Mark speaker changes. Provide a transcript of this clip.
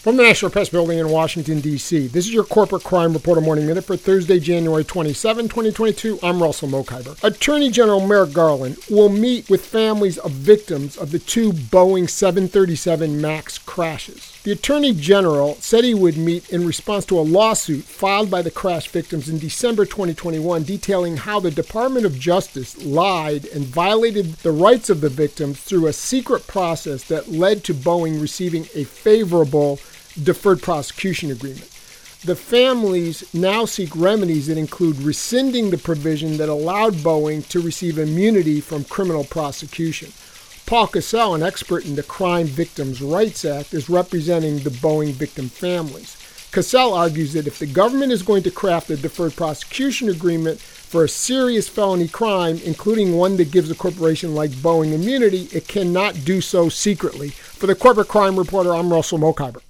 Speaker 1: From the National Press Building in Washington, D.C., this is your Corporate Crime Reporter Morning Minute for Thursday, January 27, 2022. I'm Russell Mokhiber. Attorney General Merrick Garland will meet with families of victims of the two Boeing 737 MAX crashes. The Attorney General said he would meet in response to a lawsuit filed by the crash victims in December 2021 detailing how the Department of Justice lied and violated the rights of the victims through a secret process that led to Boeing receiving a favorable deferred prosecution agreement. The families now seek remedies that include rescinding the provision that allowed Boeing to receive immunity from criminal prosecution. Paul Cassell, an expert in the Crime Victims' Rights Act, is representing the Boeing victim families. Cassell argues that if the government is going to craft a deferred prosecution agreement for a serious felony crime, including one that gives a corporation like Boeing immunity, it cannot do so secretly. For the Corporate Crime Reporter, I'm Russell Mokhiber.